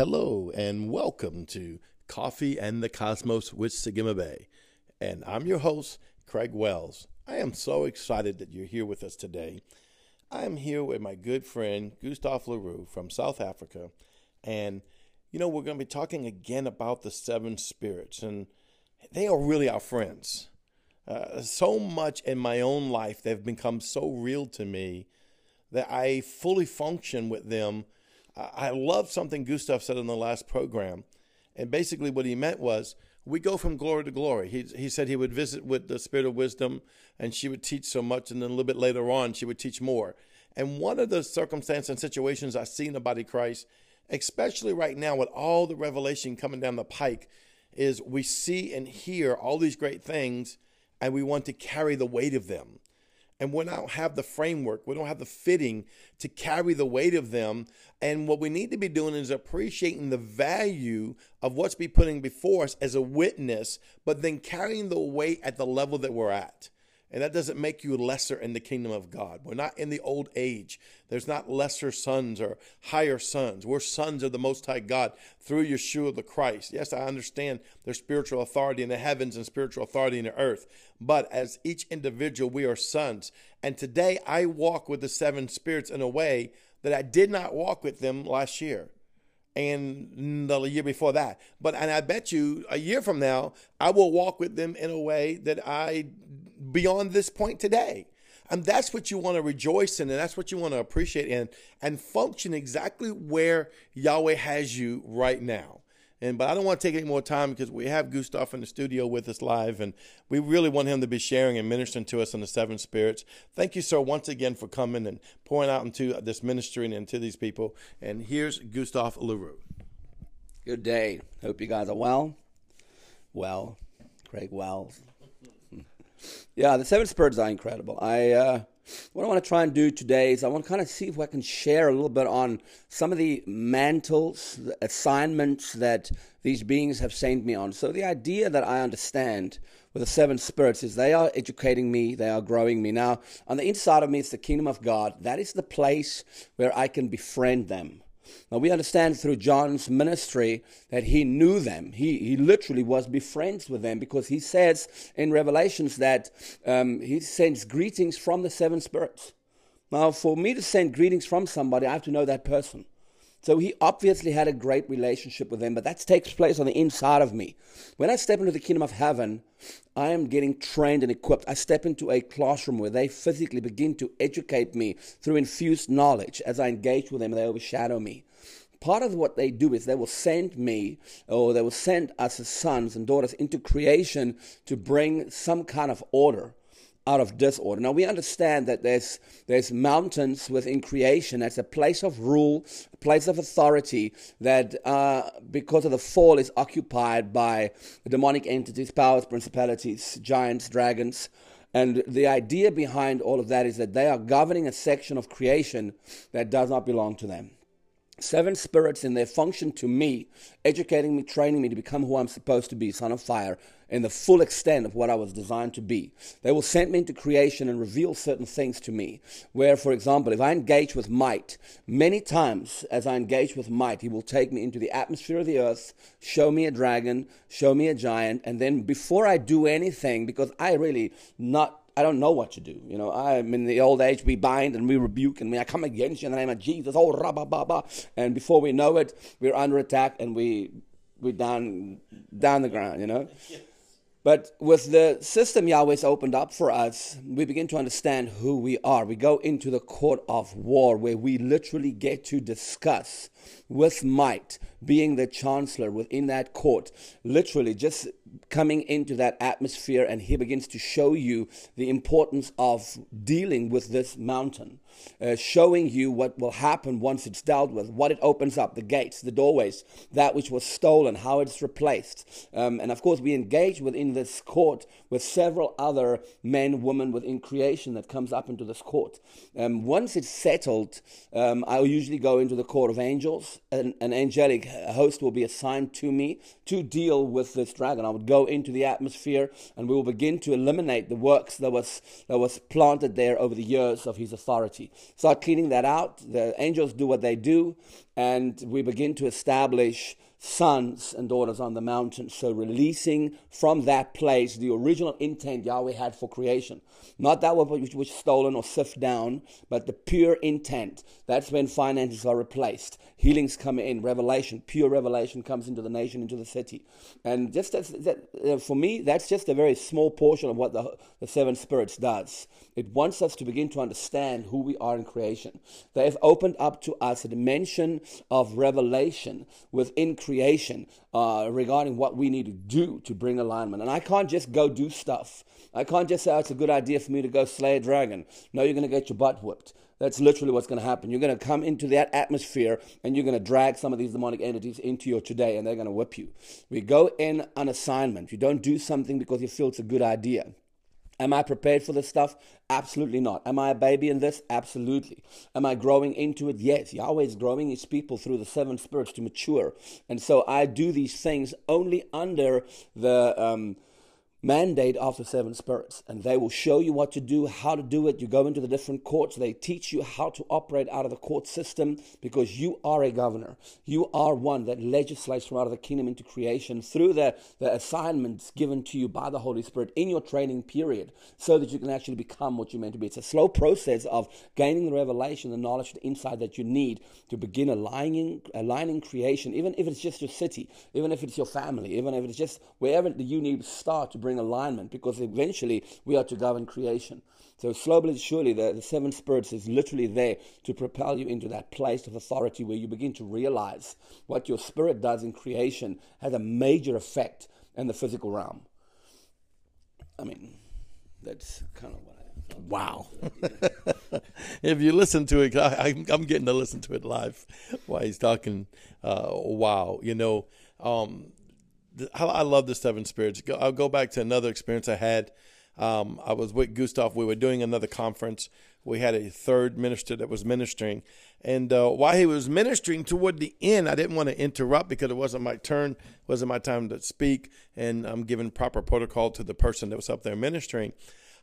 Hello and welcome to Coffee and the Cosmos with Sagima Bay. And I'm your host, Craig Wells. I am so excited that you're here with us today. I am here with my good friend, Gustave LaRue from South Africa. And, you know, we're going to be talking again about the seven spirits. And they are really our friends. Uh, so much in my own life, they've become so real to me that I fully function with them I love something Gustav said in the last program. And basically, what he meant was we go from glory to glory. He, he said he would visit with the spirit of wisdom and she would teach so much. And then a little bit later on, she would teach more. And one of the circumstances and situations I see in the body of Christ, especially right now with all the revelation coming down the pike, is we see and hear all these great things and we want to carry the weight of them and we don't have the framework, we don't have the fitting to carry the weight of them. And what we need to be doing is appreciating the value of what's be putting before us as a witness, but then carrying the weight at the level that we're at. And that doesn't make you lesser in the kingdom of God. We're not in the old age. There's not lesser sons or higher sons. We're sons of the Most High God through Yeshua the Christ. Yes, I understand there's spiritual authority in the heavens and spiritual authority in the earth. But as each individual, we are sons. And today I walk with the seven spirits in a way that I did not walk with them last year and the year before that. But and I bet you a year from now, I will walk with them in a way that I beyond this point today. And that's what you want to rejoice in, and that's what you want to appreciate in, and function exactly where Yahweh has you right now. And but I don't want to take any more time because we have Gustav in the studio with us live, and we really want him to be sharing and ministering to us on the seven spirits. Thank you, sir, once again for coming and pouring out into this ministry and into these people. And here's Gustav LaRue. Good day. Hope you guys are well. Well, Craig Wells. Yeah, the seven spirits are incredible. I uh, what I want to try and do today is I want to kind of see if I can share a little bit on some of the mantles, the assignments that these beings have sent me on. So the idea that I understand with the seven spirits is they are educating me, they are growing me. Now, on the inside of me, it's the kingdom of God. That is the place where I can befriend them. Now we understand through John's ministry that he knew them. He, he literally was befriends with them because he says in Revelations that um, he sends greetings from the seven spirits. Now, for me to send greetings from somebody, I have to know that person. So he obviously had a great relationship with them, but that takes place on the inside of me. When I step into the kingdom of heaven, I am getting trained and equipped. I step into a classroom where they physically begin to educate me through infused knowledge as I engage with them, they overshadow me. Part of what they do is they will send me, or they will send us as sons and daughters into creation to bring some kind of order out of disorder. Now we understand that there's there's mountains within creation. That's a place of rule, a place of authority that, uh, because of the fall, is occupied by demonic entities, powers, principalities, giants, dragons. And the idea behind all of that is that they are governing a section of creation that does not belong to them seven spirits in their function to me, educating me, training me to become who I'm supposed to be, son of fire, in the full extent of what I was designed to be. They will send me into creation and reveal certain things to me. Where, for example, if I engage with might, many times as I engage with might, he will take me into the atmosphere of the earth, show me a dragon, show me a giant, and then before I do anything, because I really not I don't know what to do. You know, I'm in the old age, we bind and we rebuke and we I come against you in the name of Jesus. Oh, rabba, ba, And before we know it, we're under attack and we, we're down, down the ground, you know. But with the system Yahweh's opened up for us, we begin to understand who we are. We go into the court of war where we literally get to discuss with might, being the chancellor within that court, literally just coming into that atmosphere, and he begins to show you the importance of dealing with this mountain uh, showing you what will happen once it's dealt with, what it opens up, the gates, the doorways, that which was stolen, how it's replaced. Um, and of course, we engage within this court with several other men, women within creation that comes up into this court. Um, once it's settled, um, I'll usually go into the court of angels. An, an angelic host will be assigned to me to deal with this dragon. I'll go into the atmosphere and we will begin to eliminate the works that was, that was planted there over the years of his authority. Start cleaning that out. The angels do what they do, and we begin to establish sons and daughters on the mountain. So releasing from that place the original intent Yahweh had for creation. Not that which was stolen or sifted down, but the pure intent. That's when finances are replaced. Healings come in, revelation, pure revelation comes into the nation, into the city. And just as, that, uh, for me, that's just a very small portion of what the, the seven spirits does. It wants us to begin to understand who we are in creation. They've opened up to us a dimension of revelation within creation uh, regarding what we need to do to bring alignment. And I can't just go do stuff. I can't just say, oh, it's a good idea for me to go slay a dragon. No, you're going to get your butt whipped. That's literally what's going to happen. You're going to come into that atmosphere and you're going to drag some of these demonic entities into your today and they're going to whip you. We go in on assignment. You don't do something because you feel it's a good idea. Am I prepared for this stuff? Absolutely not. Am I a baby in this? Absolutely. Am I growing into it? Yes. Yahweh is growing his people through the seven spirits to mature. And so I do these things only under the. Um, mandate of the seven spirits and they will show you what to do how to do it. You go into the different courts. They teach you how to operate out of the court system because you are a governor. You are one that legislates from out of the kingdom into creation through the, the assignments given to you by the holy spirit in your training period so that you can actually become what you're meant to be. It's a slow process of gaining the revelation the knowledge the insight that you need to begin aligning aligning creation even if it's just your city even if it's your family even if it's just wherever you need to start to bring bring alignment because eventually we are to govern creation. So slowly, surely, the, the seven spirits is literally there to propel you into that place of authority where you begin to realize what your spirit does in creation has a major effect in the physical realm. I mean, that's kind of what I. Wow. if you listen to it, I, am getting to listen to it live while he's talking. Uh, wow. You know, um, I love the seven spirits. I'll go back to another experience I had. Um, I was with Gustav. We were doing another conference. We had a third minister that was ministering, and uh, while he was ministering toward the end, I didn't want to interrupt because it wasn't my turn, wasn't my time to speak, and I'm giving proper protocol to the person that was up there ministering.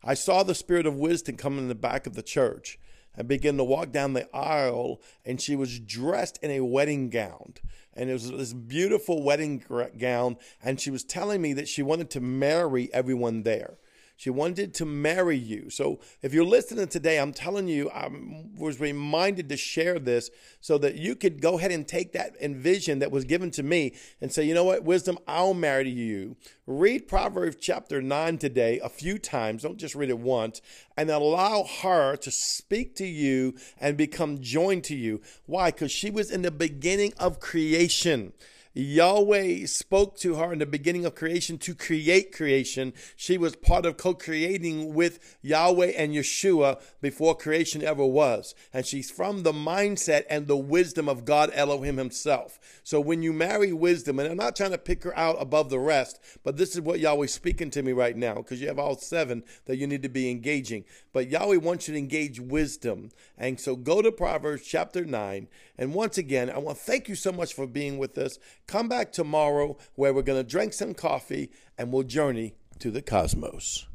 I saw the spirit of wisdom come in the back of the church, and began to walk down the aisle, and she was dressed in a wedding gown. And it was this beautiful wedding gown, and she was telling me that she wanted to marry everyone there. She wanted to marry you. So if you're listening today, I'm telling you, I was reminded to share this so that you could go ahead and take that vision that was given to me and say, you know what, wisdom, I'll marry you. Read Proverbs chapter 9 today a few times. Don't just read it once and allow her to speak to you and become joined to you. Why? Because she was in the beginning of creation. Yahweh spoke to her in the beginning of creation to create creation. She was part of co creating with Yahweh and Yeshua before creation ever was. And she's from the mindset and the wisdom of God Elohim himself. So when you marry wisdom, and I'm not trying to pick her out above the rest, but this is what Yahweh's speaking to me right now because you have all seven that you need to be engaging. But Yahweh wants you to engage wisdom. And so go to Proverbs chapter 9. And once again, I want to thank you so much for being with us. Come back tomorrow where we're going to drink some coffee and we'll journey to the cosmos.